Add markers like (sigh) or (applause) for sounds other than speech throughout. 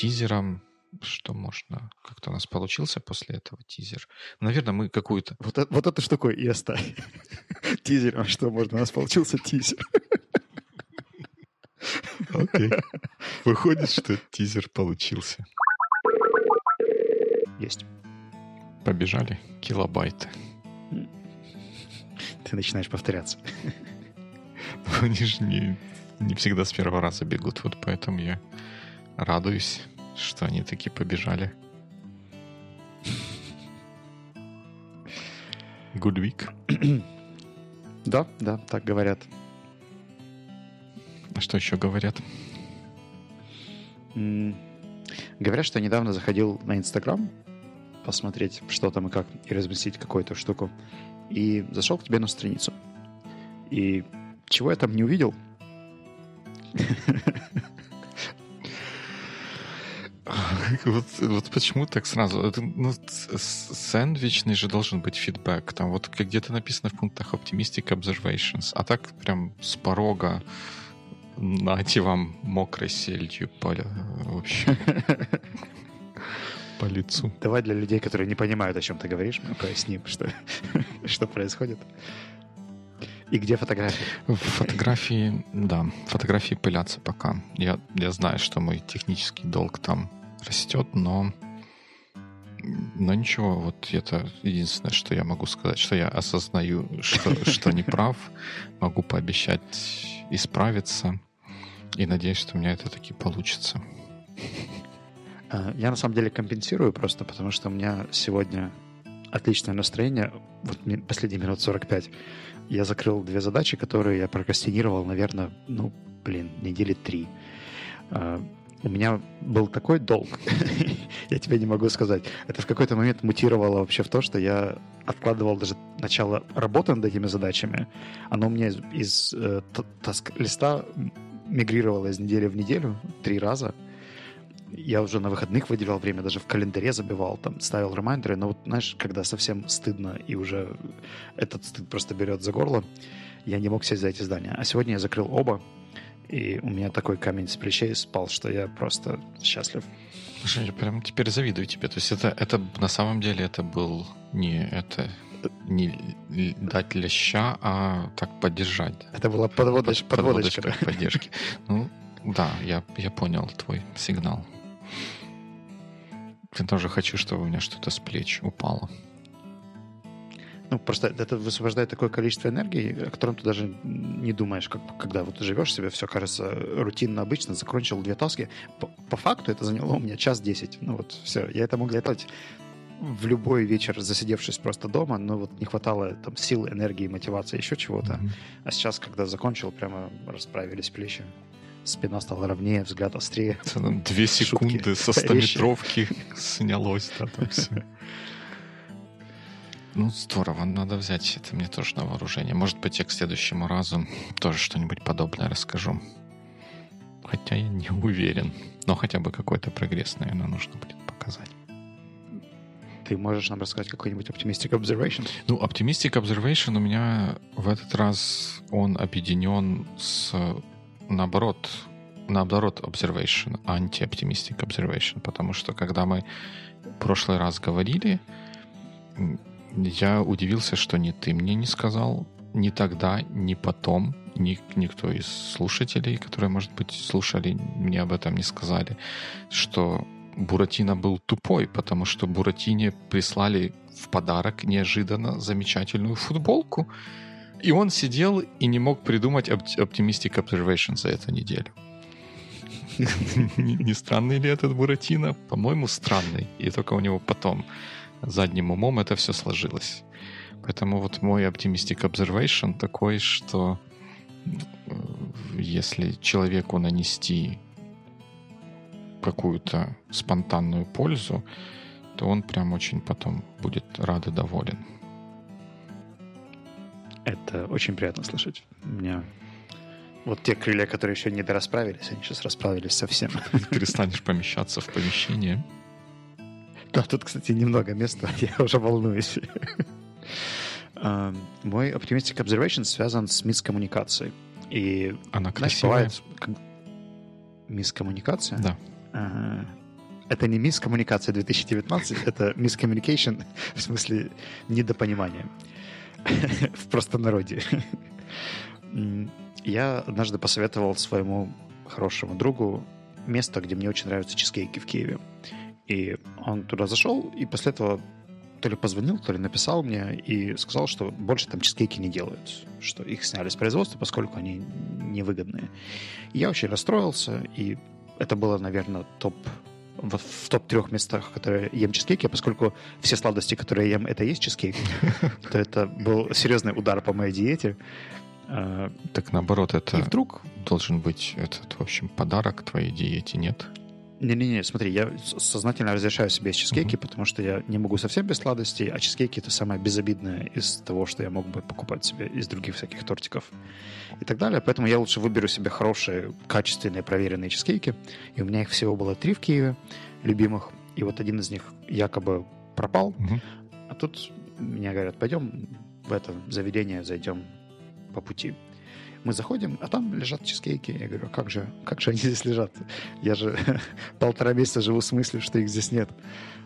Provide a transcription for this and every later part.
тизером что можно? Как-то у нас получился после этого тизер. Наверное, мы какую-то... Вот, это, вот это штуку и оставь. (laughs) Тизером что можно? У нас получился тизер. Окей. (laughs) Выходит, что тизер получился. Есть. Побежали килобайты. Ты начинаешь повторяться. Они же не, не всегда с первого раза бегут, вот поэтому я радуюсь, что они таки побежали. Good week. да, да, так говорят. А что еще говорят? Говорят, что недавно заходил на Инстаграм посмотреть, что там и как, и разместить какую-то штуку. И зашел к тебе на страницу. И чего я там не увидел? (laughs) (laughs) Вот, вот почему так сразу? Это, ну, сэндвичный же должен быть фидбэк. Там вот где-то написано в пунктах Optimistic Observations, а так прям с порога нате вам мокрой сельдью по, вообще (laughs) по лицу. Давай для людей, которые не понимают, о чем ты говоришь, мы поясним, что, (laughs) что происходит. И где фотографии? Фотографии, да, фотографии пылятся пока. Я, я знаю, что мой технический долг там растет, но но ничего, вот это единственное, что я могу сказать, что я осознаю, что, что не прав, могу пообещать исправиться, и надеюсь, что у меня это таки получится. А, я на самом деле компенсирую просто, потому что у меня сегодня отличное настроение. Вот последние минут 45 я закрыл две задачи, которые я прокрастинировал, наверное, ну, блин, недели три. У меня был такой долг, (laughs) я тебе не могу сказать. Это в какой-то момент мутировало вообще в то, что я откладывал даже начало работы над этими задачами. Оно у меня из, из э, таск-листа мигрировало из недели в неделю три раза. Я уже на выходных выделял время, даже в календаре забивал, там ставил ремайдеры, но вот, знаешь, когда совсем стыдно и уже этот стыд просто берет за горло, я не мог сесть за эти здания. А сегодня я закрыл оба, и у меня такой камень с плечей спал, что я просто счастлив. Слушай, я прям теперь завидую тебе. То есть это, это на самом деле это был не это не дать леща, а так поддержать. Это была подводоч, подводочка. подводочка поддержки. Ну, да, я, я понял твой сигнал. Я тоже хочу, чтобы у меня что-то с плеч упало. Ну, просто это высвобождает такое количество энергии, о котором ты даже не думаешь, как, когда вот живешь себе, все кажется рутинно, обычно, закончил две таски. По, по факту это заняло у меня час десять. Ну вот, все, я это мог делать в любой вечер, засидевшись просто дома, но вот не хватало там сил, энергии, мотивации, еще чего-то. Mm-hmm. А сейчас, когда закончил, прямо расправились плечи. Спина стала ровнее, взгляд острее. Две секунды со стометровки снялось, да, там все. Ну, здорово, надо взять это мне тоже на вооружение. Может быть, я к следующему разу тоже что-нибудь подобное расскажу. Хотя я не уверен. Но хотя бы какой-то прогресс, наверное, нужно будет показать. Ты можешь нам рассказать какой-нибудь Optimistic Observation? Ну, Optimistic Observation у меня в этот раз он объединен с, наоборот, наоборот Observation, анти-Optimistic Observation, потому что когда мы в прошлый раз говорили, я удивился, что ни ты мне не сказал, ни тогда, ни потом, ни, никто из слушателей, которые, может быть, слушали, мне об этом не сказали, что Буратино был тупой, потому что Буратине прислали в подарок неожиданно замечательную футболку, и он сидел и не мог придумать Optimistic Observation за эту неделю. (laughs) Не странный ли этот Буратино? По-моему, странный. И только у него потом задним умом это все сложилось. Поэтому вот мой Optimistic Observation такой, что э, если человеку нанести какую-то спонтанную пользу, то он прям очень потом будет рад и доволен. Это очень приятно слышать. У меня вот те крылья, которые еще не дорасправились, они сейчас расправились совсем. (laughs) Перестанешь помещаться в помещение. (laughs) Да, тут, кстати, немного места, (laughs) я уже волнуюсь. (laughs) Мой Optimistic Observation связан с мискоммуникацией. И, Она красивая. Знаешь, бывает... Мискоммуникация? Да. А, это не мисс коммуникация 2019, это мисс communication в смысле недопонимания в простонародье. Я однажды посоветовал своему хорошему другу место, где мне очень нравятся чизкейки в Киеве. И он туда зашел, и после этого то ли позвонил, то ли написал мне и сказал, что больше там чизкейки не делают, что их сняли с производства, поскольку они невыгодные. И я очень расстроился, и это было, наверное, топ в топ-трех местах, которые ем чизкейки, а поскольку все сладости, которые я ем, это есть чизкейк, (laughs) то это был серьезный удар по моей диете. А, так наоборот, это и вдруг должен быть этот, в общем, подарок твоей диете, нет? Не-не-не, смотри, я сознательно разрешаю себе чизкейки, uh-huh. потому что я не могу совсем без сладостей, а чизкейки — это самое безобидное из того, что я мог бы покупать себе из других всяких тортиков и так далее. Поэтому я лучше выберу себе хорошие, качественные, проверенные чизкейки. И у меня их всего было три в Киеве, любимых. И вот один из них якобы пропал. Uh-huh. А тут мне говорят, пойдем в это заведение, зайдем по пути. Мы заходим, а там лежат чизкейки. Я говорю, а как же, как же они здесь лежат? Я же (laughs) полтора месяца живу с мыслью, что их здесь нет.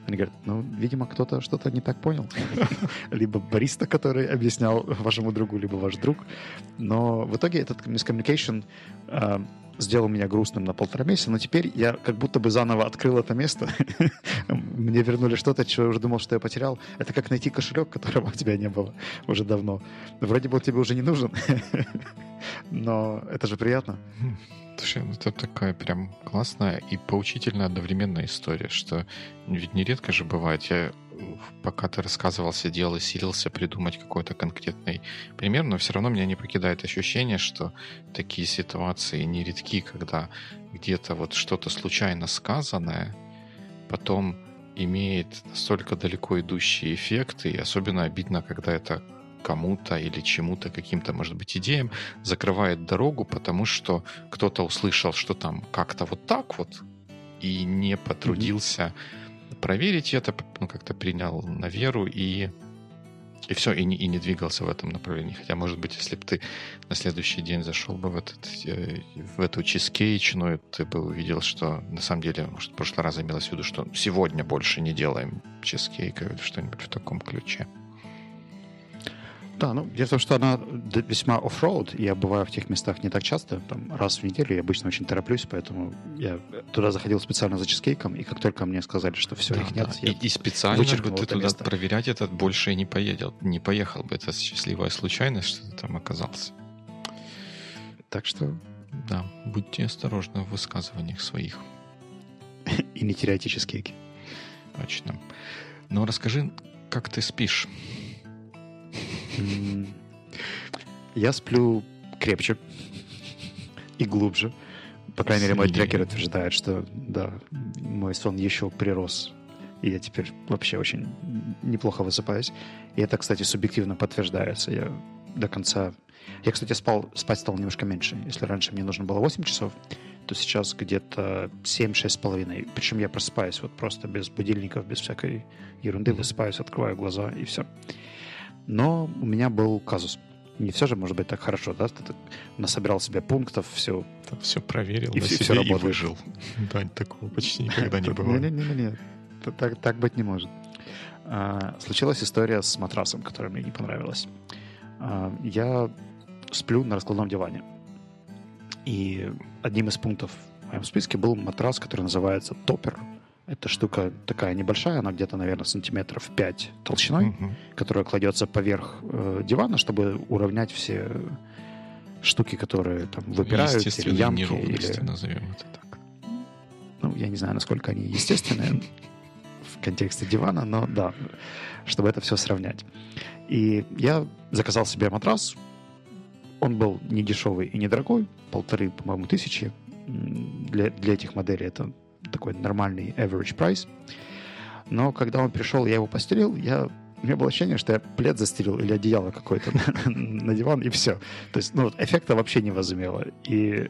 Они говорят, ну, видимо, кто-то что-то не так понял. (laughs) либо бариста, который объяснял вашему другу, либо ваш друг. Но в итоге этот miscommunication сделал меня грустным на полтора месяца, но теперь я как будто бы заново открыл это место. (laughs) Мне вернули что-то, чего я уже думал, что я потерял. Это как найти кошелек, которого у тебя не было уже давно. Вроде бы он тебе уже не нужен, (laughs) но это же приятно. Слушай, ну это такая прям классная и поучительная одновременная история, что ведь нередко же бывает, я пока ты рассказывал, сидел и силился придумать какой-то конкретный пример, но все равно меня не покидает ощущение, что такие ситуации нередки, когда где-то вот что-то случайно сказанное потом имеет настолько далеко идущие эффекты, и особенно обидно, когда это кому-то или чему-то, каким-то, может быть, идеям закрывает дорогу, потому что кто-то услышал, что там как-то вот так вот, и не потрудился mm-hmm. Проверить это, ну, как-то принял на веру и и все, и не, и не двигался в этом направлении. Хотя, может быть, если бы ты на следующий день зашел бы в, этот, э, в эту чизкейчную, ты бы увидел, что на самом деле, может, в прошлый раз имелось в виду, что сегодня больше не делаем чизкейка или что-нибудь в таком ключе. Да, ну, дело в том, что она весьма оффроуд, я бываю в тех местах не так часто, там, раз в неделю, я обычно очень тороплюсь, поэтому я туда заходил специально за чизкейком, и как только мне сказали, что все, да, их нет, да. я и, и специально бы ты туда место. проверять этот больше и не поедел, не поехал бы, это счастливая случайность, что ты там оказался. Так что... Да, будьте осторожны в высказываниях своих. (laughs) И не теряйте чизкейки. Точно. Но расскажи, как ты спишь? Я сплю крепче и глубже. По крайней мере, мой трекер утверждает, что да, мой сон еще прирос. И я теперь вообще очень неплохо высыпаюсь. И это, кстати, субъективно подтверждается. Я до конца... Я, кстати, спал, спать стал немножко меньше. Если раньше мне нужно было 8 часов, то сейчас где-то 7-6 с половиной. Причем я просыпаюсь вот просто без будильников, без всякой ерунды. Высыпаюсь, открываю глаза и все. Но у меня был казус. Не все же может быть так хорошо, да? Ты насобирал себе пунктов, все. все проверил и все, все и выжил. (laughs) Да, такого почти (laughs) никогда не бывает. Не-не-не, так, так быть не может. А, случилась история с матрасом, которая мне не понравилась. А, я сплю на раскладном диване. И одним из пунктов в моем списке был матрас, который называется топер. Эта штука такая небольшая, она где-то, наверное, сантиметров 5 толщиной, угу. которая кладется поверх э, дивана, чтобы уравнять все штуки, которые там выпирают, или ямки. Или... назовем это так. Ну, я не знаю, насколько они естественные в контексте дивана, но да, чтобы это все сравнять. И я заказал себе матрас. Он был не дешевый и не дорогой, полторы, по-моему, тысячи. Для, для этих моделей это такой нормальный average price. Но когда он пришел, я его постелил, я у меня было ощущение, что я плед застелил или одеяло какое-то (laughs) на диван, и все. То есть, ну, эффекта вообще не возымело. И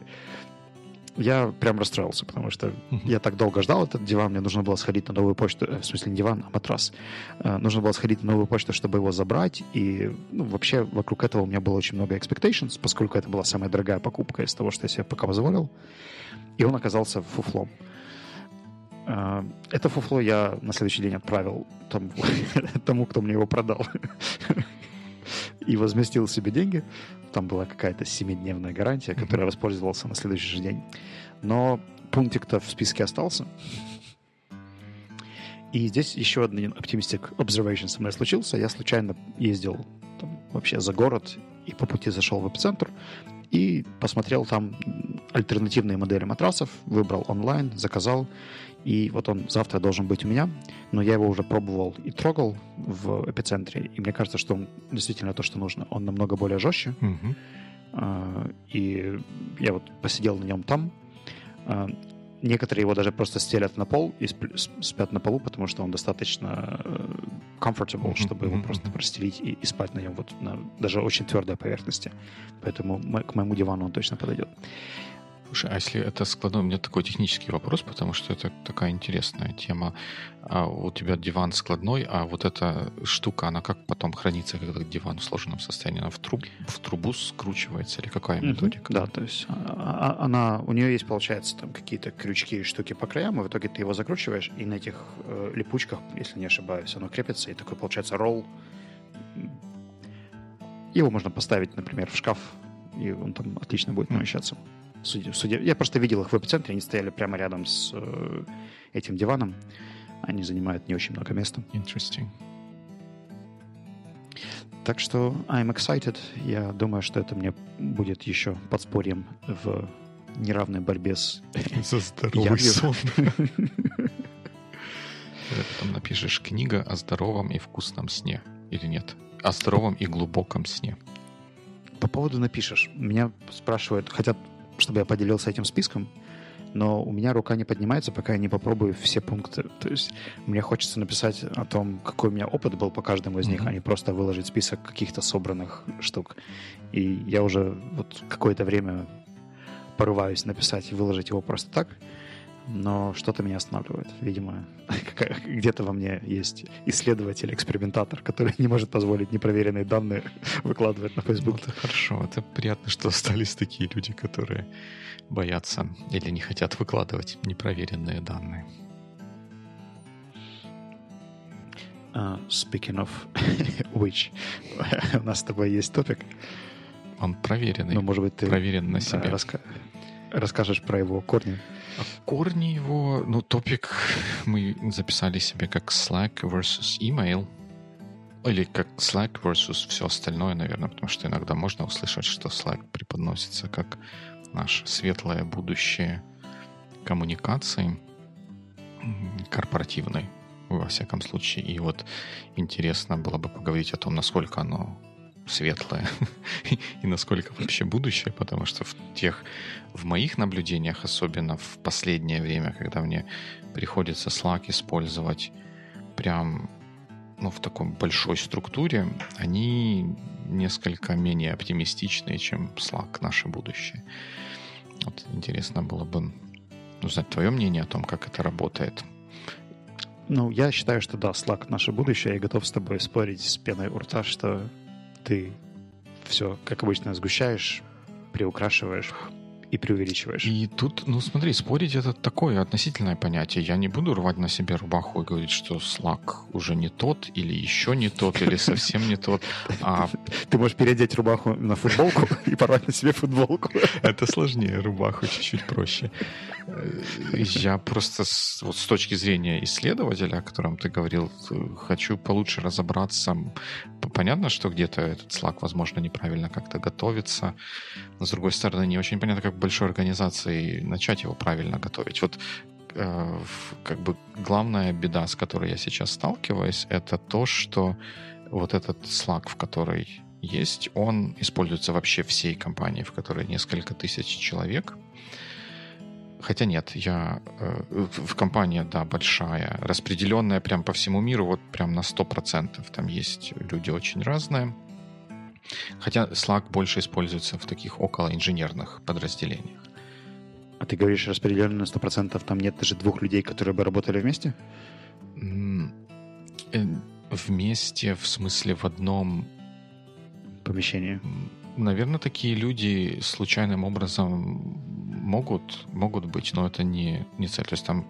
я прям расстроился, потому что я так долго ждал этот диван, мне нужно было сходить на новую почту, э, в смысле не диван, а матрас. Э, нужно было сходить на новую почту, чтобы его забрать, и ну, вообще вокруг этого у меня было очень много expectations, поскольку это была самая дорогая покупка из того, что я себе пока позволил, и он оказался фуфлом. А, это фуфло я на следующий день отправил тому, (laughs) тому кто мне его продал. И возместил себе деньги. Там была какая-то семидневная гарантия, которой я воспользовался на следующий же день. Но пунктик-то в списке остался. И здесь еще один оптимистик observation со мной случился. Я случайно ездил там, вообще за город и по пути зашел в эпицентр и посмотрел там альтернативные модели матрасов, выбрал онлайн, заказал, и вот он завтра должен быть у меня, но я его уже пробовал и трогал в эпицентре, и мне кажется, что он действительно то, что нужно. Он намного более жестче, Угу. и я вот посидел на нем там, а, Некоторые его даже просто стелят на пол и спят на полу, потому что он достаточно э, comfortable, mm-hmm. чтобы его просто простелить и, и спать на нем вот на даже очень твердой поверхности. Поэтому к моему дивану он точно подойдет. Слушай, а если это складной, у меня такой технический вопрос, потому что это такая интересная тема. А у тебя диван складной, а вот эта штука, она как потом хранится, когда диван в сложенном состоянии? Она в, труб, в трубу скручивается или какая методика? Да, то есть а, а, она, у нее есть, получается, там какие-то крючки и штуки по краям, и в итоге ты его закручиваешь, и на этих э, липучках, если не ошибаюсь, оно крепится, и такой получается ролл. Его можно поставить, например, в шкаф, и он там отлично будет помещаться. Mm судя, судя... Я просто видел их в эпицентре, они стояли прямо рядом с э, этим диваном. Они занимают не очень много места. Interesting. Так что I'm excited. Я думаю, что это мне будет еще подспорьем в неравной борьбе с За здоровый сон. Потом напишешь книга о здоровом и вкусном сне. Или нет? О здоровом и глубоком сне. По поводу напишешь. Меня спрашивают, хотят чтобы я поделился этим списком, но у меня рука не поднимается, пока я не попробую все пункты. То есть мне хочется написать о том, какой у меня опыт был по каждому из mm-hmm. них, а не просто выложить список каких-то собранных штук. И я уже вот какое-то время порываюсь написать и выложить его просто так, но что-то меня останавливает. Видимо, (laughs) где-то во мне есть исследователь, экспериментатор, который не может позволить непроверенные данные (laughs) выкладывать на Facebook. Ну, это хорошо. Это приятно, что остались такие люди, которые боятся или не хотят выкладывать непроверенные данные. Uh, speaking of (laughs) which, у нас с тобой есть топик. Он проверенный. Ну, может быть, ты проверен на себе. Да, раска... расскажешь про его корни. А корни его, ну, топик мы записали себе как Slack versus email. Или как Slack versus все остальное, наверное, потому что иногда можно услышать, что Slack преподносится как наше светлое будущее коммуникации корпоративной, во всяком случае. И вот интересно было бы поговорить о том, насколько оно светлое (laughs) и насколько вообще будущее, потому что в тех, в моих наблюдениях, особенно в последнее время, когда мне приходится Slack использовать прям ну, в такой большой структуре, они несколько менее оптимистичные, чем Slack наше будущее. Вот интересно было бы узнать твое мнение о том, как это работает. Ну, я считаю, что да, Slack наше будущее. Я готов с тобой спорить с пеной у рта, что ты все, как обычно, сгущаешь, приукрашиваешь и преувеличиваешь. И тут, ну смотри, спорить это такое относительное понятие. Я не буду рвать на себе рубаху и говорить, что Slack уже не тот, или еще не тот, или совсем не тот. А... Ты можешь переодеть рубаху на футболку и порвать на себе футболку. Это сложнее, рубаху чуть-чуть проще. Я просто с, вот с точки зрения исследователя, о котором ты говорил, хочу получше разобраться. Понятно, что где-то этот Slack, возможно, неправильно как-то готовится. Но, с другой стороны, не очень понятно, как большой организации начать его правильно готовить. Вот э, как бы главная беда, с которой я сейчас сталкиваюсь, это то, что вот этот Slack, в которой есть, он используется вообще всей компанией, в которой несколько тысяч человек. Хотя нет, я э, в компании, да, большая, распределенная прям по всему миру, вот прям на 100%. Там есть люди очень разные. Хотя Slack больше используется в таких около инженерных подразделениях. А ты говоришь распределенно на 100%, там нет даже двух людей, которые бы работали вместе? Э, вместе, в смысле, в одном... Помещении? Наверное, такие люди случайным образом могут, могут быть, но это не, не цель. То есть там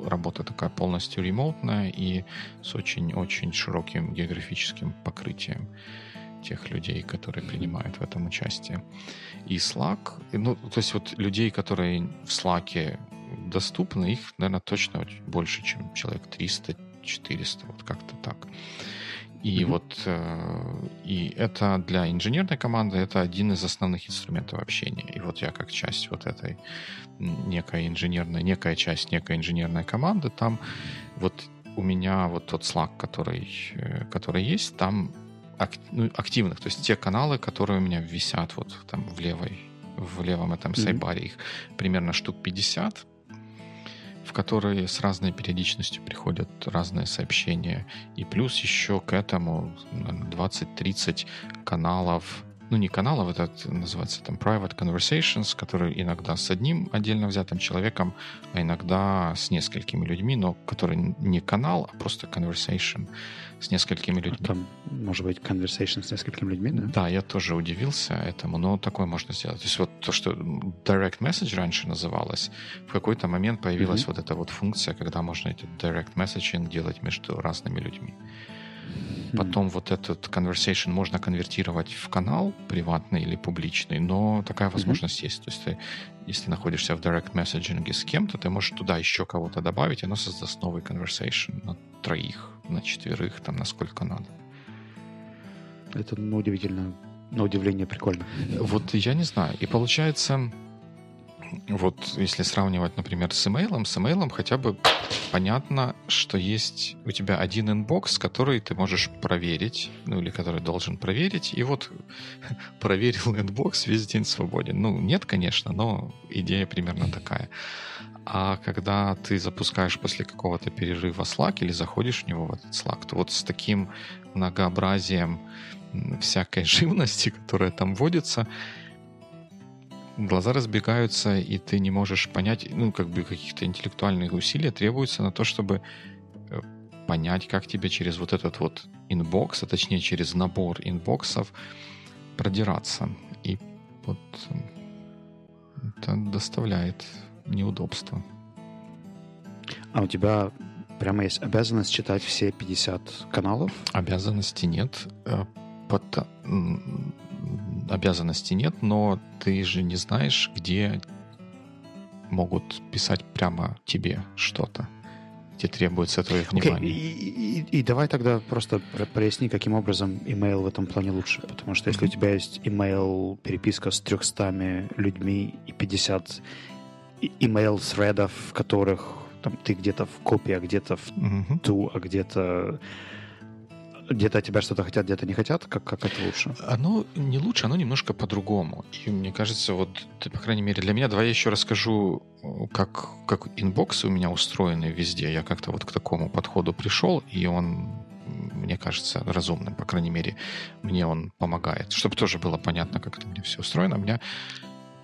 работа такая полностью ремонтная и с очень-очень широким географическим покрытием тех людей, которые принимают в этом участие. И Slack, ну, то есть вот людей, которые в Slack доступны, их, наверное, точно больше, чем человек 300-400, вот как-то так. И mm-hmm. вот э, и это для инженерной команды это один из основных инструментов общения. И вот я как часть вот этой некой инженерной, некая часть некой инженерной команды, там вот у меня вот тот Slack, который, э, который есть, там активных, то есть те каналы, которые у меня висят вот там в левой, в левом этом mm-hmm. сайбаре, их примерно штук 50 в которые с разной периодичностью приходят разные сообщения. И плюс еще к этому 20-30 каналов ну, не каналов, это называется там private conversations, которые иногда с одним отдельно взятым человеком, а иногда с несколькими людьми, но который не канал, а просто conversation с несколькими людьми. А там, может быть, conversation с несколькими людьми, да? Да, я тоже удивился этому, но такое можно сделать. То есть вот то, что direct message раньше называлось, в какой-то момент появилась mm-hmm. вот эта вот функция, когда можно этот direct messaging делать между разными людьми. Потом вот этот conversation можно конвертировать в канал приватный или публичный, но такая возможность mm-hmm. есть. То есть ты, если находишься в direct messaging с кем-то, ты можешь туда еще кого-то добавить, и оно создаст новый conversation на троих, на четверых, там, на сколько надо. Это ну, удивительно, на удивление прикольно. Вот я не знаю. И получается, вот если сравнивать, например, с имейлом, с имейлом хотя бы понятно, что есть у тебя один inbox, который ты можешь проверить, ну или который должен проверить, и вот (laughs) проверил inbox, весь день свободен. Ну, нет, конечно, но идея примерно такая. А когда ты запускаешь после какого-то перерыва Slack или заходишь в него в этот Slack, то вот с таким многообразием всякой (laughs) живности, которая там вводится, глаза разбегаются, и ты не можешь понять, ну, как бы каких-то интеллектуальных усилий требуется на то, чтобы э, понять, как тебе через вот этот вот inbox, а точнее через набор inbox ов продираться. И вот это доставляет неудобства. А у тебя прямо есть обязанность читать все 50 каналов? Обязанности нет. Э, Под обязанностей нет, но ты же не знаешь, где могут писать прямо тебе что-то, где требуется твое внимание. Okay. И, и, и давай тогда просто проясни, каким образом email в этом плане лучше. Потому что если mm-hmm. у тебя есть email переписка с 300 людьми и 50 email threadов, в которых там, ты где-то в копии, а где-то в mm-hmm. ту, а где-то где-то тебя что-то хотят, где-то не хотят? Как, как это лучше? Оно не лучше, оно немножко по-другому. И мне кажется, вот, по крайней мере, для меня, давай я еще расскажу, как, как инбоксы у меня устроены везде. Я как-то вот к такому подходу пришел, и он мне кажется разумным, по крайней мере, мне он помогает. Чтобы тоже было понятно, как это меня все устроено. У меня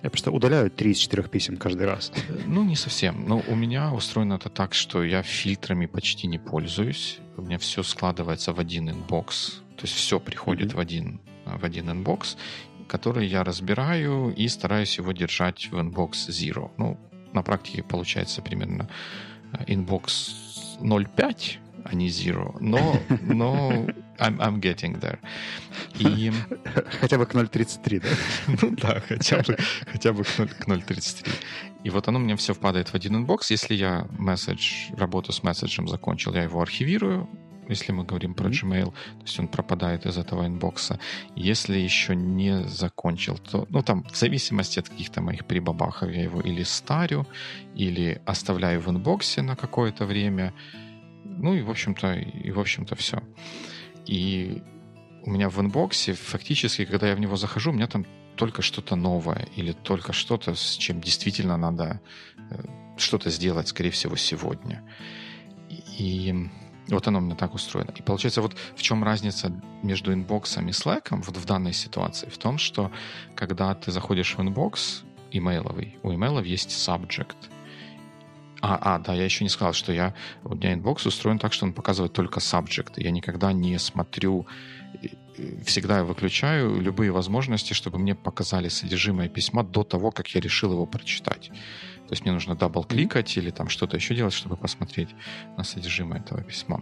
я просто удаляю три из четырех писем каждый раз. Ну, не совсем. Но у меня устроено это так, что я фильтрами почти не пользуюсь. У меня все складывается в один inbox. То есть все приходит mm-hmm. в, один, в один inbox, который я разбираю и стараюсь его держать в inbox zero. Ну, на практике получается примерно inbox 0.5, а не zero. Но, но I'm, I'm getting there. (laughs) И... Хотя бы к 0.33, да? (laughs) ну да, хотя бы, хотя бы к 0.33. И вот оно у меня все впадает в один inbox. Если я месседж, работу с месседжем закончил, я его архивирую, если мы говорим про Gmail, то есть он пропадает из этого inbox а. Если еще не закончил, то, ну, там, в зависимости от каких-то моих прибабахов, я его или star ю, или оставляю в inbox е на какое-то время. Ну и, в общем-то, и, в общем-то, все. И у меня в inbox е фактически, когда я в него захожу, у меня там только что-то новое или только что-то, с чем действительно надо э, что-то сделать, скорее всего, сегодня. И вот оно у меня так устроено. И получается, вот в чем разница между inbox ом и Slack вот в данной ситуации? В том, что когда ты заходишь в inbox имейловый, у имейлов есть subject. А, а, да, я еще не сказал, что я, у меня inbox устроен так, что он показывает только subject. Я никогда не смотрю всегда я выключаю любые возможности, чтобы мне показали содержимое письма до того, как я решил его прочитать. То есть мне нужно дабл-кликать или там что-то еще делать, чтобы посмотреть на содержимое этого письма.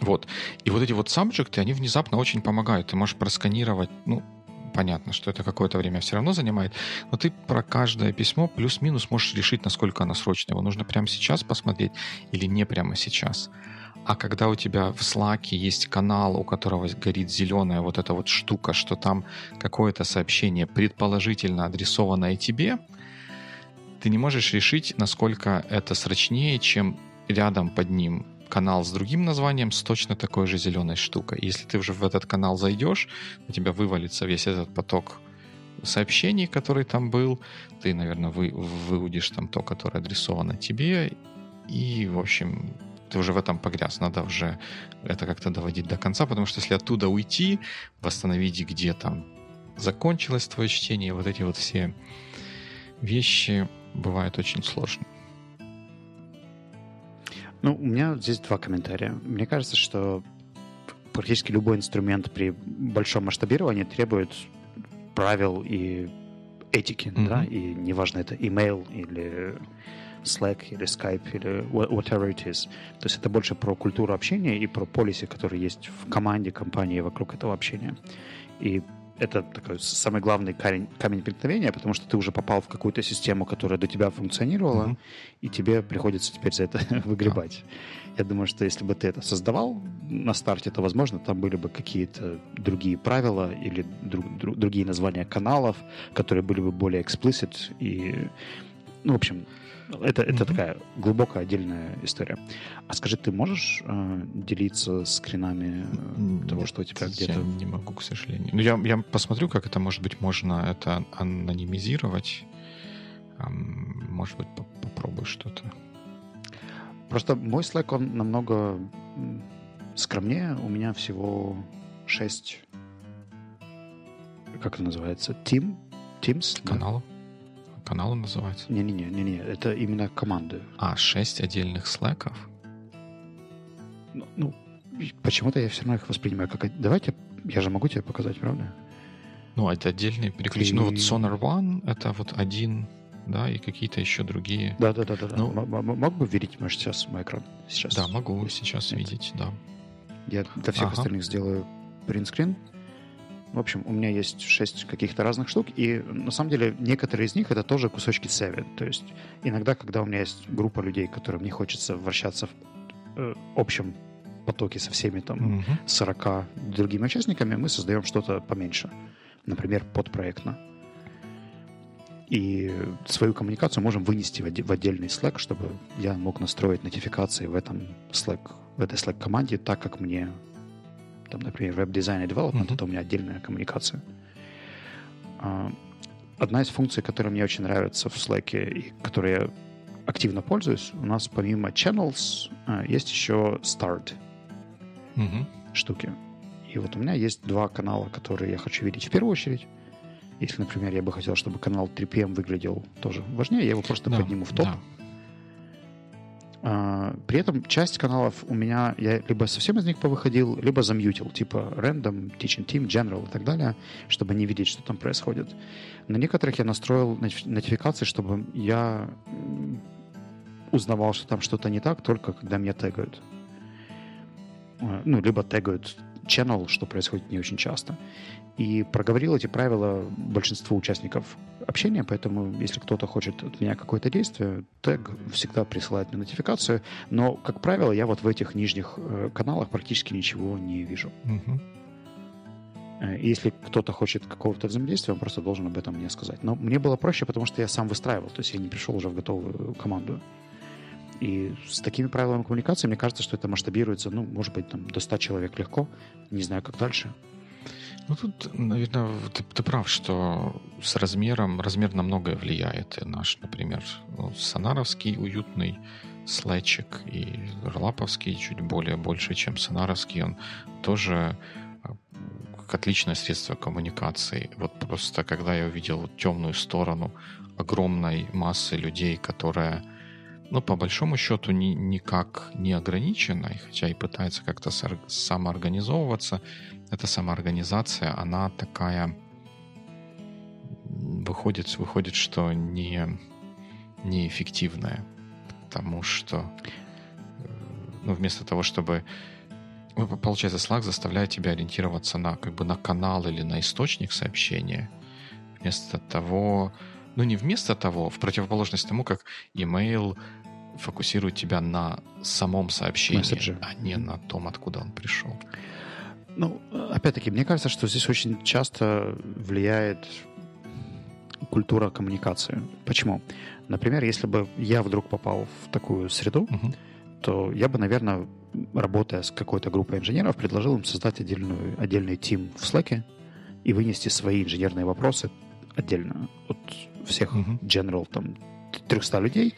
Вот. И вот эти вот сабжекты, они внезапно очень помогают. Ты можешь просканировать, ну, понятно, что это какое-то время все равно занимает, но ты про каждое письмо плюс-минус можешь решить, насколько оно срочное. Его нужно прямо сейчас посмотреть или не прямо сейчас. А когда у тебя в Slack есть канал, у которого горит зеленая вот эта вот штука, что там какое-то сообщение предположительно адресованное тебе, ты не можешь решить, насколько это срочнее, чем рядом под ним канал с другим названием с точно такой же зеленой штукой. Если ты уже в этот канал зайдешь, у тебя вывалится весь этот поток сообщений, который там был. Ты, наверное, вы, выудишь там то, которое адресовано тебе. И, в общем, ты уже в этом погряз. Надо уже это как-то доводить до конца, потому что если оттуда уйти, восстановить, где там закончилось твое чтение, вот эти вот все вещи бывают очень сложно. Ну, у меня здесь два комментария. Мне кажется, что практически любой инструмент при большом масштабировании требует правил и этики, mm-hmm. да, и неважно, это email или Slack или Skype или whatever it is. То есть это больше про культуру общения и про полиси, которые есть в команде, компании вокруг этого общения. И это такой самый главный камень, камень преткновения, потому что ты уже попал в какую-то систему, которая до тебя функционировала, mm-hmm. и тебе приходится теперь за это (laughs) выгребать. Я думаю, что если бы ты это создавал на старте, то, возможно, там были бы какие-то другие правила или друг, друг, другие названия каналов, которые были бы более explicit и, ну, в общем, это, это mm-hmm. такая глубокая отдельная история. А скажи, ты можешь э, делиться скринами э, того, что у тебя где-то... Я не могу, к сожалению. Ну, я, я посмотрю, как это, может быть, можно это анонимизировать. Может быть, попробую что-то. Просто мой Slack, он намного скромнее. У меня всего 6... Как это называется? Team? Teams? Каналов? Да? Канал он называется? Не-не-не, не, это именно команды. А, шесть отдельных слэков? Ну, ну почему-то я все равно их воспринимаю как... Давайте, я же могу тебе показать, правда? Ну, это отдельные переключения. И... Ну, вот Sonar One — это вот один, да, и какие-то еще другие. Да-да-да. да. Ну, Мог бы видеть, может, сейчас мой экран? Сейчас. Да, могу сейчас Нет. видеть, да. Я для всех ага. остальных сделаю принтскрин. В общем, у меня есть шесть каких-то разных штук, и на самом деле некоторые из них это тоже кусочки Seven. То есть иногда, когда у меня есть группа людей, которым не хочется вращаться в э, общем потоке со всеми там mm-hmm. 40 другими участниками, мы создаем что-то поменьше. Например, подпроектно. И свою коммуникацию можем вынести в отдельный Slack, чтобы я мог настроить нотификации в этом Slack, в этой Slack команде так, как мне там, например, веб-дизайн и development, mm-hmm. это у меня отдельная коммуникация. А, одна из функций, которая мне очень нравится в Slack и которой я активно пользуюсь, у нас помимо channels а, есть еще start mm-hmm. штуки. И вот у меня есть два канала, которые я хочу видеть в первую очередь. Если, например, я бы хотел, чтобы канал 3PM выглядел тоже важнее, я его просто да, подниму в топ. Да. А, при этом часть каналов у меня, я либо совсем из них повыходил, либо замьютил, типа Random, Teaching Team, General и так далее, чтобы не видеть, что там происходит. На некоторых я настроил нотификации, чтобы я узнавал, что там что-то не так, только когда меня тегают. А, ну, либо тегают channel, что происходит не очень часто. И проговорил эти правила большинству участников общения, поэтому если кто-то хочет от меня какое-то действие, тег всегда присылает мне нотификацию, но, как правило, я вот в этих нижних э, каналах практически ничего не вижу. Угу. Если кто-то хочет какого-то взаимодействия, он просто должен об этом мне сказать. Но мне было проще, потому что я сам выстраивал, то есть я не пришел уже в готовую команду. И с такими правилами коммуникации, мне кажется, что это масштабируется, ну, может быть, там, до 100 человек легко. Не знаю, как дальше. Ну, тут, наверное, ты, ты прав, что с размером, размер на многое влияет. И наш, например, ну, Сонаровский уютный слэчик и Ролаповский чуть более больше, чем Сонаровский, он тоже а, как отличное средство коммуникации. Вот просто когда я увидел темную сторону огромной массы людей, которая ну, по большому счету, ни, никак не ограничена, хотя и пытается как-то самоорганизовываться, эта самоорганизация, она такая... Выходит, выходит что не, неэффективное, потому что э, ну, вместо того, чтобы ну, получается, Slack заставляет тебя ориентироваться на как бы на канал или на источник сообщения, вместо того, ну не вместо того, в противоположность тому, как email фокусирует тебя на самом сообщении, Месседжи. а не на том, откуда он пришел. Ну, опять-таки, мне кажется, что здесь очень часто влияет культура коммуникации. Почему? Например, если бы я вдруг попал в такую среду, uh-huh. то я бы, наверное, работая с какой-то группой инженеров, предложил им создать отдельную, отдельный тим в Slack и вынести свои инженерные вопросы отдельно от всех uh-huh. general там 300 людей,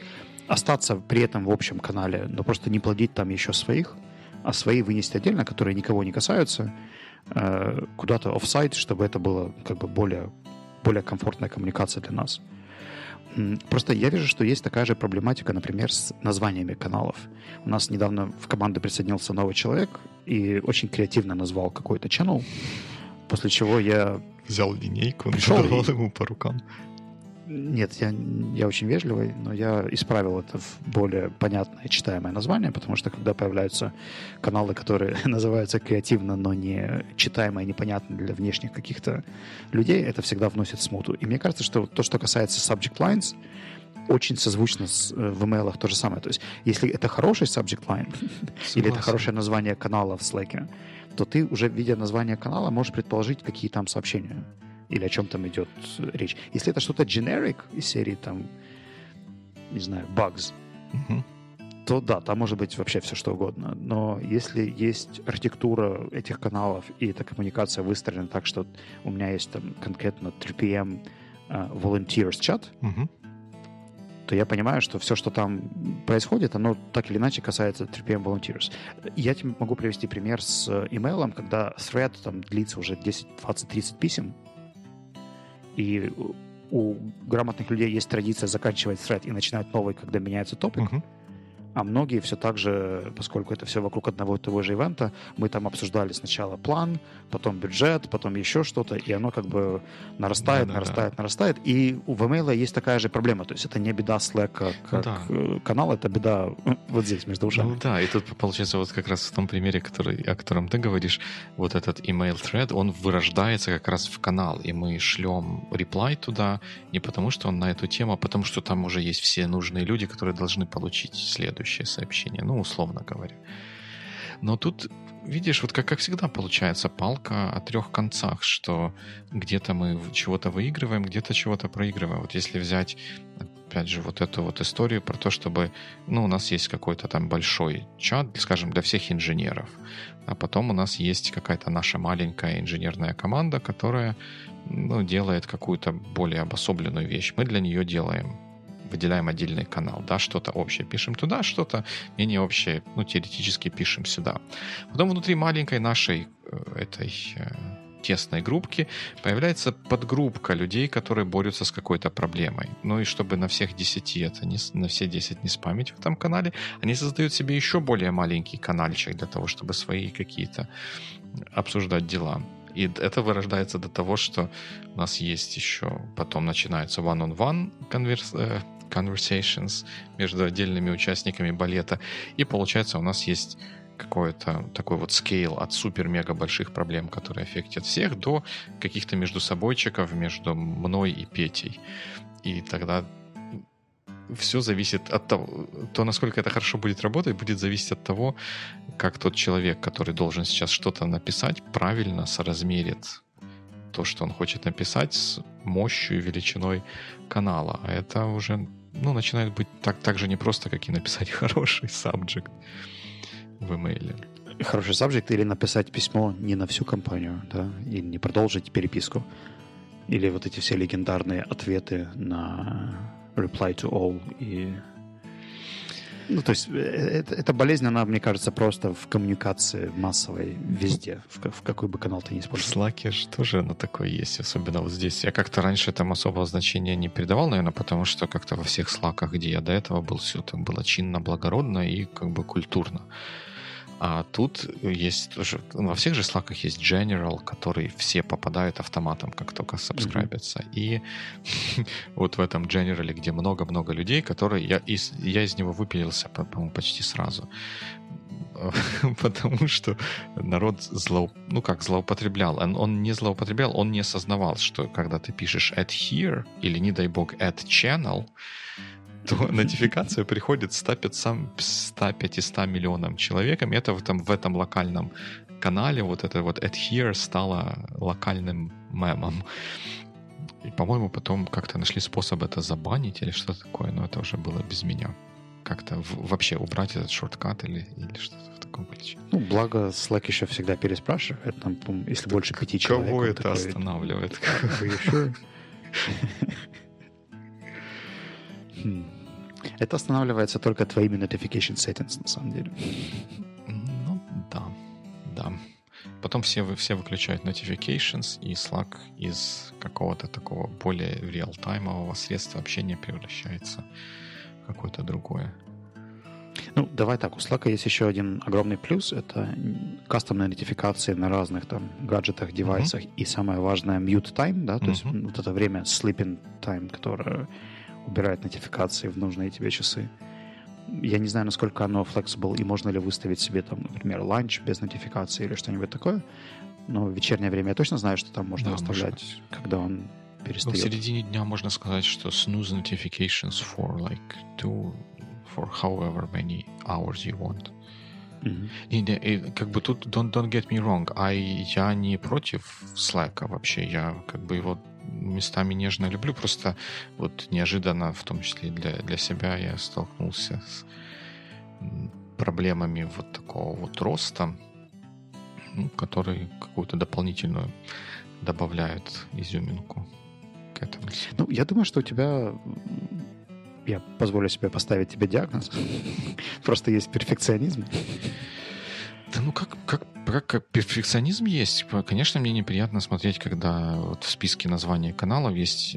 остаться при этом в общем канале, но просто не плодить там еще своих, а свои вынести отдельно, которые никого не касаются, э, куда-то офсайт, чтобы это было как бы более, более комфортная коммуникация для нас. Просто я вижу, что есть такая же проблематика, например, с названиями каналов. У нас недавно в команду присоединился новый человек и очень креативно назвал какой-то channel, после чего я... Взял линейку, пришел и... ему по рукам. Нет, я, я очень вежливый, но я исправил это в более понятное, читаемое название, потому что когда появляются каналы, которые (laughs) называются креативно, но не читаемые, непонятно для внешних каких-то людей, это всегда вносит смуту. И мне кажется, что то, что касается subject lines, очень созвучно с, э, в email то же самое. То есть, если это хороший subject line, (laughs) или это хорошее название канала в Slack, то ты уже, видя название канала, можешь предположить, какие там сообщения или о чем там идет речь. Если это что-то generic из серии там, не знаю, bugs, uh-huh. то да, там может быть вообще все что угодно. Но если есть архитектура этих каналов и эта коммуникация выстроена так, что у меня есть там конкретно 3PM uh, э, volunteers чат, uh-huh то я понимаю, что все, что там происходит, оно так или иначе касается 3PM Volunteers. Я тебе могу привести пример с имейлом, когда thread там длится уже 10, 20, 30 писем, и у грамотных людей есть традиция заканчивать thread и начинать новый, когда меняется топик. Uh-huh. А многие все так же, поскольку это все вокруг одного и того же ивента, мы там обсуждали сначала план, потом бюджет, потом еще что-то, и оно как бы нарастает, да, нарастает, да. нарастает. И у Vmail есть такая же проблема. То есть это не беда Slack как, как да. Э, канал, это беда вот здесь, между ушами. Ну да, и тут получается вот как раз в том примере, который, о котором ты говоришь, вот этот email thread, он вырождается как раз в канал, и мы шлем реплай туда не потому, что он на эту тему, а потому что там уже есть все нужные люди, которые должны получить следующий следующее сообщение, ну, условно говоря. Но тут, видишь, вот как, как всегда получается палка о трех концах, что где-то мы чего-то выигрываем, где-то чего-то проигрываем. Вот если взять, опять же, вот эту вот историю про то, чтобы, ну, у нас есть какой-то там большой чат, скажем, для всех инженеров, а потом у нас есть какая-то наша маленькая инженерная команда, которая, ну, делает какую-то более обособленную вещь. Мы для нее делаем выделяем отдельный канал, да, что-то общее пишем туда, что-то менее общее, ну, теоретически пишем сюда. Потом внутри маленькой нашей э, этой э, тесной группки появляется подгруппка людей, которые борются с какой-то проблемой. Ну и чтобы на всех 10 это не, на все 10 не спамить в этом канале, они создают себе еще более маленький каналчик для того, чтобы свои какие-то обсуждать дела. И это вырождается до того, что у нас есть еще, потом начинается one-on-one конверс, э, conversations между отдельными участниками балета. И получается у нас есть какой-то такой вот скейл от супер-мега больших проблем, которые аффектят всех, до каких-то между собойчиков, между мной и Петей. И тогда все зависит от того, то, насколько это хорошо будет работать, будет зависеть от того, как тот человек, который должен сейчас что-то написать, правильно соразмерит то, что он хочет написать с мощью и величиной канала. А это уже ну, начинает быть так, так же непросто, как и написать (laughs) хороший subject в имейле. Хороший subject или написать письмо не на всю компанию, да, и не продолжить переписку. Или вот эти все легендарные ответы на reply to all и ну, то есть э, это, эта болезнь, она, мне кажется, просто в коммуникации массовой везде, в, в какой бы канал ты ни использовал. В Slack же тоже оно такое есть, особенно вот здесь. Я как-то раньше там особого значения не придавал, наверное, потому что как-то во всех слаках, где я до этого был, все там было чинно, благородно и как бы культурно. А тут есть тоже, во всех же слаках есть General, который все попадают автоматом, как только сабскрайбятся. Mm-hmm. И (laughs) вот в этом General, где много-много людей, которые... Я из, я из него выпилился, по-моему, почти сразу. (laughs) потому что народ зло, ну как злоупотреблял. Он, он не злоупотреблял, он не осознавал, что когда ты пишешь add here или, не дай бог, add channel, то (laughs) нотификация приходит 100-500 миллионам человекам. Это в этом, в этом локальном канале вот это вот add here стало локальным мемом. И, по-моему, потом как-то нашли способ это забанить или что-то такое, но это уже было без меня. Как-то вообще убрать этот шорткат или, или что-то таком ключе. Ну, благо Slack еще всегда переспрашивает, там, если больше пяти человек. Кого это такой, останавливает? (laughs) Хм. Это останавливается только твоими notification settings, на самом деле. Ну, да, да. Потом все, все выключают notifications, и Slack из какого-то такого более реалтаймового средства общения превращается в какое-то другое. Ну, давай так, у Slack есть еще один огромный плюс. Это кастомные нотификации на разных там гаджетах, девайсах. Mm-hmm. И самое важное, mute time, да, то mm-hmm. есть вот это время sleeping time, которое убирает нотификации в нужные тебе часы. Я не знаю, насколько оно flexible, и можно ли выставить себе там, например, ланч без нотификации или что-нибудь такое. Но в вечернее время я точно знаю, что там можно да, выставлять, можно. когда он перестает. Ну, в середине дня можно сказать, что snooze notifications for like two for however many hours you want. Mm-hmm. И, и как бы тут don't, don't get me wrong, а я не против Slack вообще, я как бы его местами нежно люблю, просто вот неожиданно, в том числе для, для себя, я столкнулся с проблемами вот такого вот роста, ну, который какую-то дополнительную добавляют изюминку к этому. Ну, я думаю, что у тебя я позволю себе поставить тебе диагноз. (laughs) Просто есть перфекционизм. Да ну как, как, перфекционизм есть. Конечно, мне неприятно смотреть, когда вот в списке названий каналов есть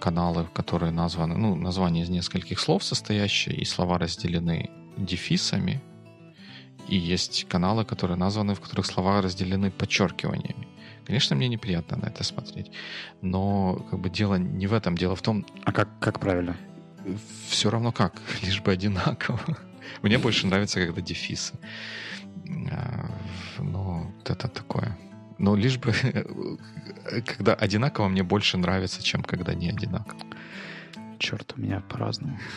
каналы, которые названы, ну, название из нескольких слов состоящие, и слова разделены дефисами. И есть каналы, которые названы, в которых слова разделены подчеркиваниями. Конечно, мне неприятно на это смотреть. Но как бы дело не в этом. Дело в том... А как, как правильно? все равно как, (laughs) лишь бы одинаково. Мне больше нравится, когда дефисы. А, но вот это такое. Но лишь бы, (laughs) когда одинаково, мне больше нравится, чем когда не одинаково. Черт, у меня по-разному. (laughs)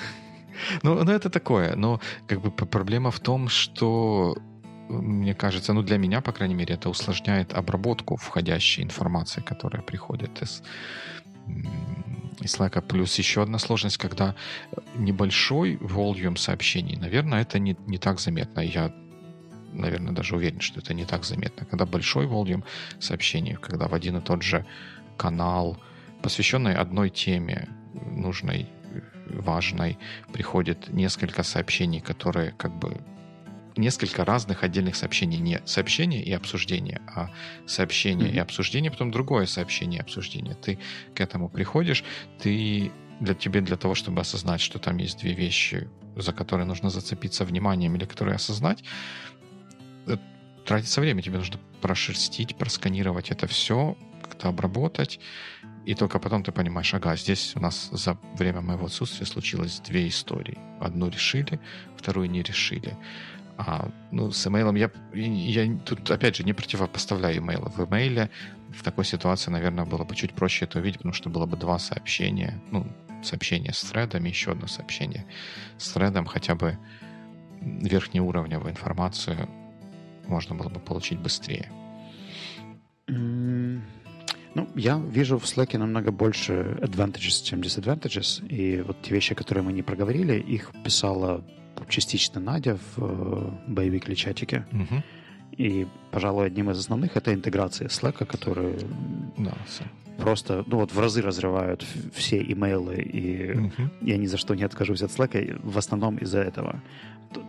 Ну, ну, это такое. Но как бы проблема в том, что мне кажется, ну для меня, по крайней мере, это усложняет обработку входящей информации, которая приходит из из Slack. Плюс еще одна сложность, когда небольшой volume сообщений, наверное, это не, не так заметно. Я, наверное, даже уверен, что это не так заметно. Когда большой volume сообщений, когда в один и тот же канал, посвященный одной теме, нужной, важной, приходит несколько сообщений, которые как бы несколько разных отдельных сообщений. Не сообщение и обсуждение, а сообщение mm-hmm. и обсуждение, потом другое сообщение и обсуждение. Ты к этому приходишь, ты для тебе для того, чтобы осознать, что там есть две вещи, за которые нужно зацепиться вниманием или которые осознать, тратится время. Тебе нужно прошерстить, просканировать это все, как-то обработать, и только потом ты понимаешь, ага, здесь у нас за время моего отсутствия случилось две истории. Одну решили, вторую не решили. А, ну, с имейлом я, я тут, опять же, не противопоставляю имейл. В имейле в такой ситуации, наверное, было бы чуть проще это увидеть, потому что было бы два сообщения. Ну, сообщение с threadом еще одно сообщение с threadом, хотя бы верхнеуровневую информацию можно было бы получить быстрее. Ну, я вижу в Slack намного больше advantages, чем disadvantages. И вот те вещи, которые мы не проговорили, их писала частично Надя в э, боевике чатике. И, пожалуй, одним из основных это интеграция Slack, который да, просто, ну вот в разы разрывают все имейлы, и угу. я ни за что не откажусь от Slack, в основном из-за этого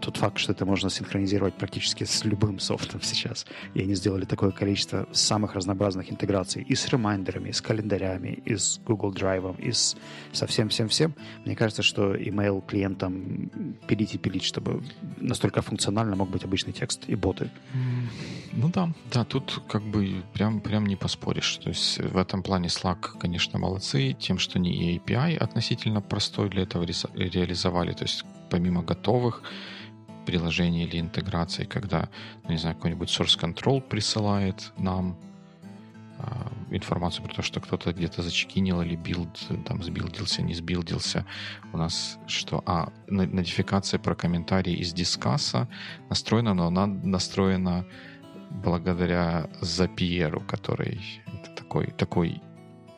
тот факт, что это можно синхронизировать практически с любым софтом (laughs) сейчас. И они сделали такое количество самых разнообразных интеграций и с ремайдерами, и с календарями, и с Google Drive, и с, со всем-всем-всем. Мне кажется, что email клиентам пилить и пилить, чтобы настолько функционально мог быть обычный текст и боты. Ну да, да, тут как бы прям, прям не поспоришь. То есть в этом плане Slack, конечно, молодцы тем, что они API относительно простой для этого реализовали. То есть помимо готовых приложений или интеграций, когда, ну, не знаю, какой-нибудь source control присылает нам э, информацию про то, что кто-то где-то зачекинил или build, там, сбилдился, не сбилдился. У нас что? А, нотификация про комментарии из Disqus а настроена, но она настроена благодаря Zapier, который такой, такой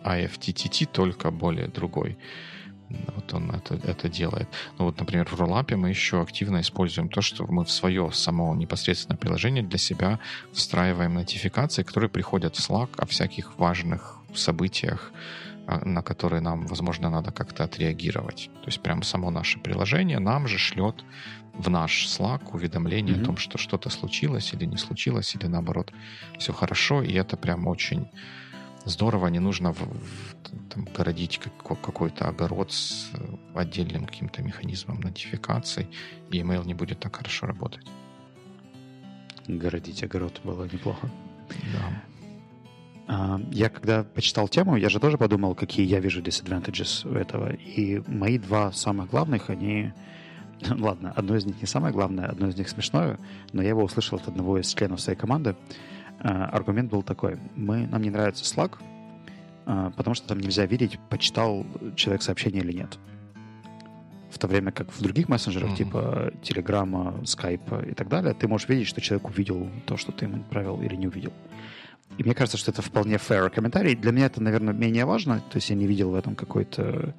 IFTTT, только более другой. Вот он это, это делает. Ну вот, например, в Rollup мы еще активно используем то, что мы в свое само непосредственное приложение для себя встраиваем нотификации, которые приходят в Slack о всяких важных событиях, а, на которые нам, возможно, надо как-то отреагировать. То есть прям само наше приложение нам же шлет в наш Slack уведомление mm-hmm. о том, что что-то случилось или не случилось, или наоборот, все хорошо, и это прям очень здорово, не нужно в, в, там, городить как, какой-то огород с э, отдельным каким-то механизмом нотификаций, и email не будет так хорошо работать. Городить огород было неплохо. Да. А, я когда почитал тему, я же тоже подумал, какие я вижу disadvantages у этого. И мои два самых главных, они... (laughs) Ладно, одно из них не самое главное, одно из них смешное, но я его услышал от одного из членов своей команды. Аргумент был такой. Мы, нам не нравится Slack, э, потому что там нельзя видеть, почитал человек сообщение или нет. В то время как в других мессенджерах, mm-hmm. типа Телеграма, Скайпа и так далее, ты можешь видеть, что человек увидел то, что ты ему отправил или не увидел. И мне кажется, что это вполне fair комментарий. Для меня это, наверное, менее важно. То есть я не видел в этом какой-то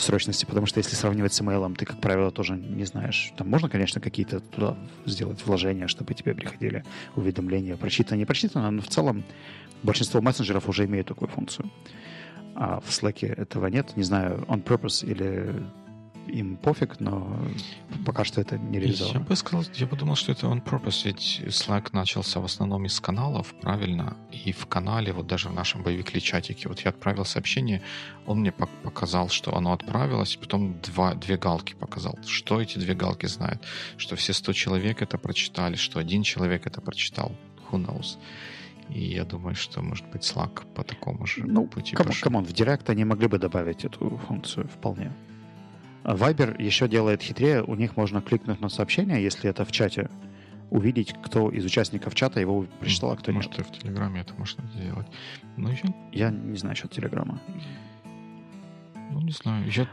срочности, потому что если сравнивать с email, ты, как правило, тоже не знаешь. Там можно, конечно, какие-то туда сделать вложения, чтобы тебе приходили уведомления, прочитано, не прочитано, но в целом большинство мессенджеров уже имеют такую функцию. А в Slack этого нет. Не знаю, on purpose или им пофиг, но пока что это не реализовано. Я бы сказал, я бы думал, что это on purpose, ведь Slack начался в основном из каналов, правильно? И в канале, вот даже в нашем боевикле чатике, вот я отправил сообщение, он мне показал, что оно отправилось, потом два, две галки показал. Что эти две галки знают? Что все 100 человек это прочитали, что один человек это прочитал. Who knows? И я думаю, что, может быть, Slack по такому же ну, пути кому, come on, в direct они могли бы добавить эту функцию вполне. Viber еще делает хитрее. У них можно кликнуть на сообщение, если это в чате, увидеть, кто из участников чата его прочитал, а кто Может, нет. Может, в Телеграме это можно сделать. Но ну, еще... Я не знаю насчет Телеграма. Ну, не знаю. Я,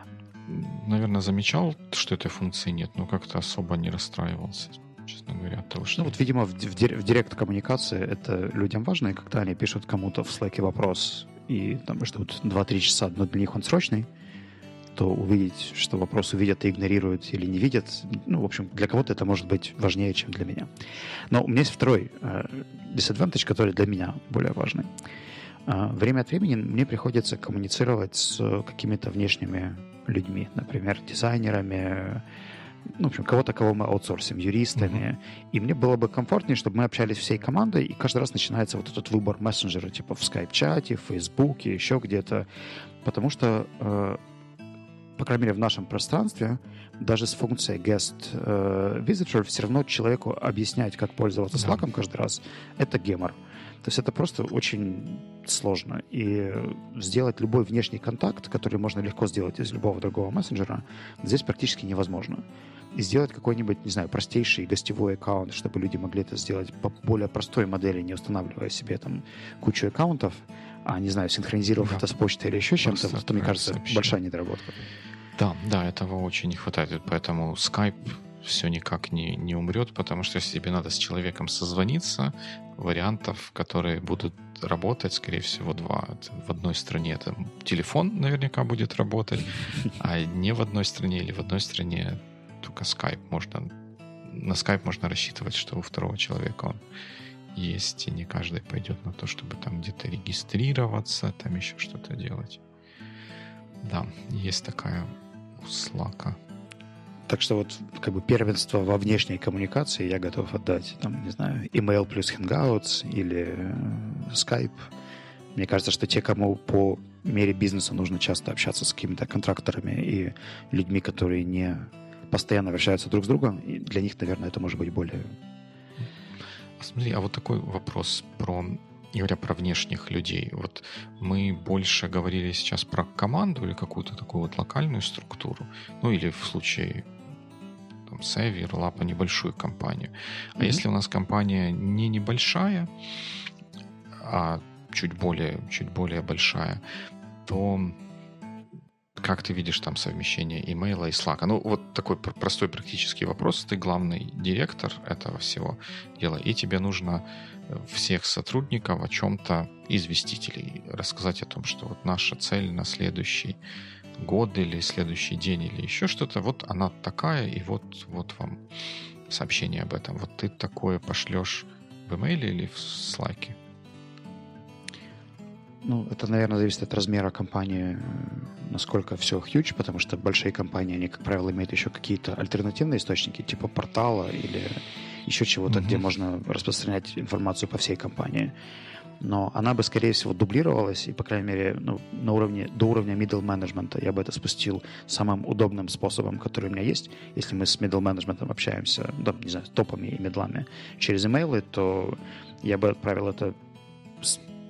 наверное, замечал, что этой функции нет, но как-то особо не расстраивался честно говоря, от того, что... Ну вот, видимо, в, в, в директ-коммуникации это людям важно, и когда они пишут кому-то в Slack вопрос, и там ждут 2-3 часа, но для них он срочный, то увидеть, что вопрос увидят и игнорируют или не видят, ну, в общем, для кого-то это может быть важнее, чем для меня. Но у меня есть второй э, disadvantage, который для меня более важный. Э, время от времени мне приходится коммуницировать с какими-то внешними людьми, например, дизайнерами, ну, в общем, кого-то, кого мы аутсорсим, юристами. Mm-hmm. И мне было бы комфортнее, чтобы мы общались всей командой, и каждый раз начинается вот этот выбор мессенджера, типа в скайп-чате, в фейсбуке, еще где-то. Потому что э, по крайней мере, в нашем пространстве, даже с функцией guest э, visitor, все равно человеку объяснять, как пользоваться Slack каждый раз, это гемор. То есть это просто очень сложно. И сделать любой внешний контакт, который можно легко сделать из любого другого мессенджера, здесь практически невозможно. И сделать какой-нибудь, не знаю, простейший гостевой аккаунт, чтобы люди могли это сделать по более простой модели, не устанавливая себе там кучу аккаунтов, а, не знаю, синхронизировав да. это с почтой или еще чем-то, то, мне кажется, сообщение. большая недоработка. Да, да, этого очень не хватает. Поэтому Skype все никак не, не умрет, потому что если тебе надо с человеком созвониться, вариантов, которые будут работать, скорее всего, два. В одной стране это телефон наверняка будет работать, (laughs) а не в одной стране или в одной стране только Skype можно на Skype можно рассчитывать, что у второго человека он есть, и не каждый пойдет на то, чтобы там где-то регистрироваться, там еще что-то делать. Да, есть такая у. Так что вот как бы первенство во внешней коммуникации я готов отдать, там, не знаю, email плюс Hangouts или э, Skype. Мне кажется, что те, кому по мере бизнеса нужно часто общаться с какими-то контракторами и людьми, которые не постоянно общаются друг с другом, для них, наверное, это может быть более... Смотри, а вот такой вопрос про говоря про внешних людей, вот мы больше говорили сейчас про команду или какую-то такую вот локальную структуру, ну или в случае там, Savvy, Rollup, небольшую компанию. А mm-hmm. если у нас компания не небольшая, а чуть более, чуть более большая, то как ты видишь там совмещение имейла и Slack? Ну, вот такой простой практический вопрос. Ты главный директор этого всего дела, и тебе нужно э, всех сотрудников о чем-то известить или рассказать о том, что вот наша цель на следующий год или следующий день или еще что-то, вот она такая, и вот, вот вам сообщение об этом. Вот ты такое пошлешь в имейле или в Slack? Ну, это, наверное, зависит от размера компании, э, насколько все huge, потому что большие компании, они, как правило, имеют еще какие-то альтернативные источники, типа портала или еще чего-то, mm-hmm. где можно распространять информацию по всей компании. Но она бы, скорее всего, дублировалась, и, по крайней мере, ну, на уровне, до уровня middle management я бы это спустил самым удобным способом, который у меня есть. Если мы с middle management общаемся, да, не знаю, топами и медлами через имейлы, то я бы отправил это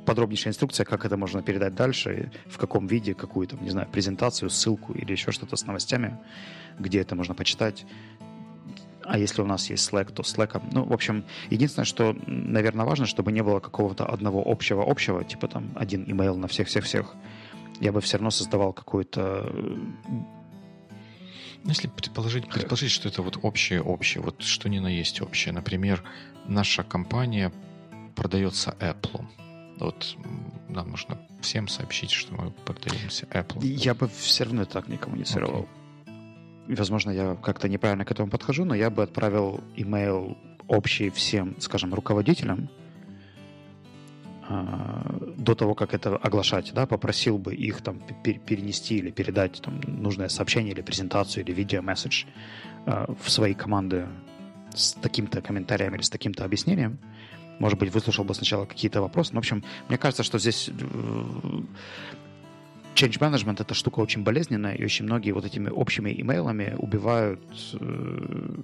подробнейшая инструкция, как это можно передать дальше, в каком виде, какую-то, не знаю, презентацию, ссылку или еще что-то с новостями, где это можно почитать. А если у нас есть Slack, то Slack. Ну, в общем, единственное, что, наверное, важно, чтобы не было какого-то одного общего-общего, типа там один email на всех-всех-всех. Я бы все равно создавал какой-то ну, если предположить, предположить, что это вот общее-общее, вот что ни на есть общее. Например, наша компания продается Apple. Вот нам нужно всем сообщить, что мы продаемся Apple. Я бы все равно так не коммуницировал. Okay. Возможно, я как-то неправильно к этому подхожу, но я бы отправил имейл общий всем, скажем, руководителям а, до того, как это оглашать, да, попросил бы их там перенести или передать там нужное сообщение или презентацию или видео-месседж а, в свои команды с таким-то комментарием или с таким-то объяснением, может быть, выслушал бы сначала какие-то вопросы. Но, в общем, мне кажется, что здесь э, change management это штука очень болезненная, и очень многие вот этими общими имейлами убивают э,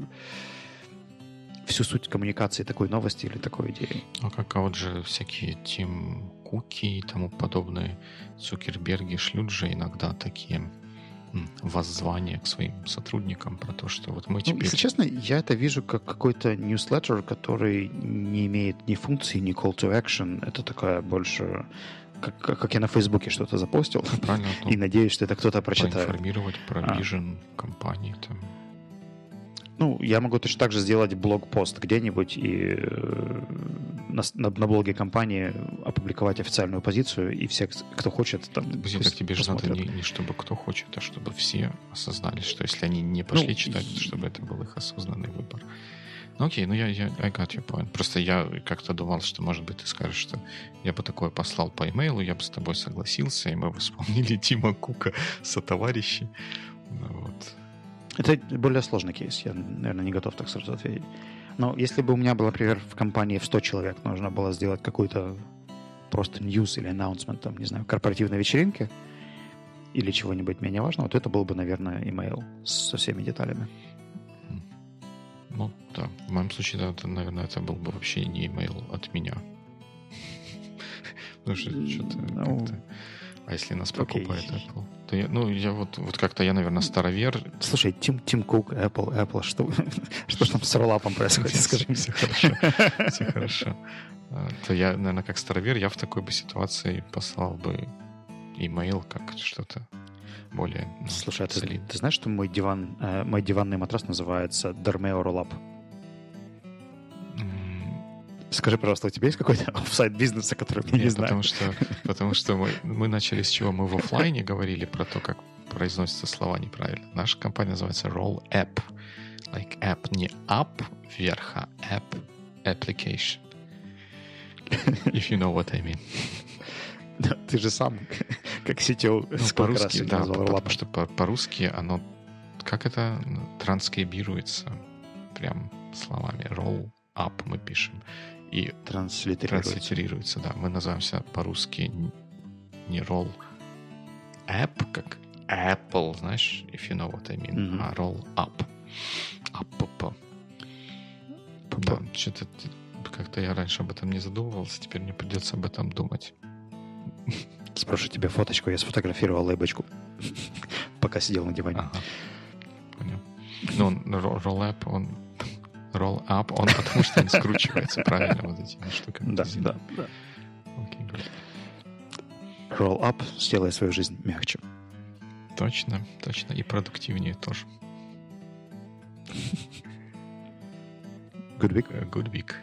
всю суть коммуникации такой новости или такой идеи. А как а вот же всякие Тим Куки и тому подобные Цукерберги шлют же иногда такие воззвание к своим сотрудникам про то, что вот мы теперь... Ну, если честно, я это вижу как какой-то newsletter, который не имеет ни функции, ни call to action. Это такая больше как, как я на Фейсбуке что-то запостил. Правильно. (laughs) И надеюсь, что это кто-то прочитает. Информировать про а. вижен компании там. Ну, я могу точно так же сделать блог-пост где-нибудь и э, на, на, на блоге компании опубликовать официальную позицию, и все, кто хочет, там Подожди, так тебе же надо не, не чтобы кто хочет, а чтобы все осознали, что если они не пошли ну, читать, чтобы это был их осознанный выбор. Ну окей, ну я, я I got your point. Просто я как-то думал, что, может быть, ты скажешь, что я бы такое послал по имейлу, я бы с тобой согласился, и мы бы вспомнили Тима Кука со товарищей. Ну, вот. Это более сложный кейс. Я, наверное, не готов так сразу ответить. Но если бы у меня было, например, в компании в 100 человек нужно было сделать какой-то просто news или announcement, там, не знаю, корпоративной вечеринки или чего-нибудь менее важного, то это был бы, наверное, email со всеми деталями. Ну, да. В моем случае, да, это, наверное, это был бы вообще не email от меня. Потому что что-то ну, как-то... А если нас покупает okay. Apple? То я, ну, я вот, вот как-то я, наверное, старовер. Слушай, Тим, Тим Кук, Apple, Apple, что, что там с роллапом происходит? Скажи мне. Все хорошо. Все хорошо. А, то я, наверное, как старовер, я в такой бы ситуации послал бы имейл как что-то более ну, Слушай, а ты, ты знаешь, что мой диван, э, мой диванный матрас называется Dormeo Rollup? Скажи, пожалуйста, у тебя есть какой-то (laughs) офсайт бизнеса, который я не знаю? Потому что, потому что мы, мы начали с чего? Мы в офлайне говорили про то, как произносятся слова неправильно. Наша компания называется Roll App. Like app, не app вверх, а app application. If you know what I mean. Да, ты же сам, (laughs) как CTO, Ну, по-русски, да, назвал потому что по- по-русски оно, как это транскрибируется, прям словами. Roll up мы пишем. И Транслитерируется. транслитерируется, да. Мы называемся по-русски не roll app, как Apple, знаешь, if you know what I mean, Мгм. а roll up. Up, Да, что-то как-то я раньше об этом не задумывался, теперь мне придется об этом думать. (laughs) Спрошу тебе фоточку, я сфотографировал лейбочку, (laughs) пока сидел на диване. Ага. Понял. Ну, он ро- roll up, он roll up, он потому что он скручивается правильно вот этими штуками. Да, да, да. Окей. Roll up, сделай свою жизнь мягче. Точно, точно. И продуктивнее тоже. Good week. Э, Good week.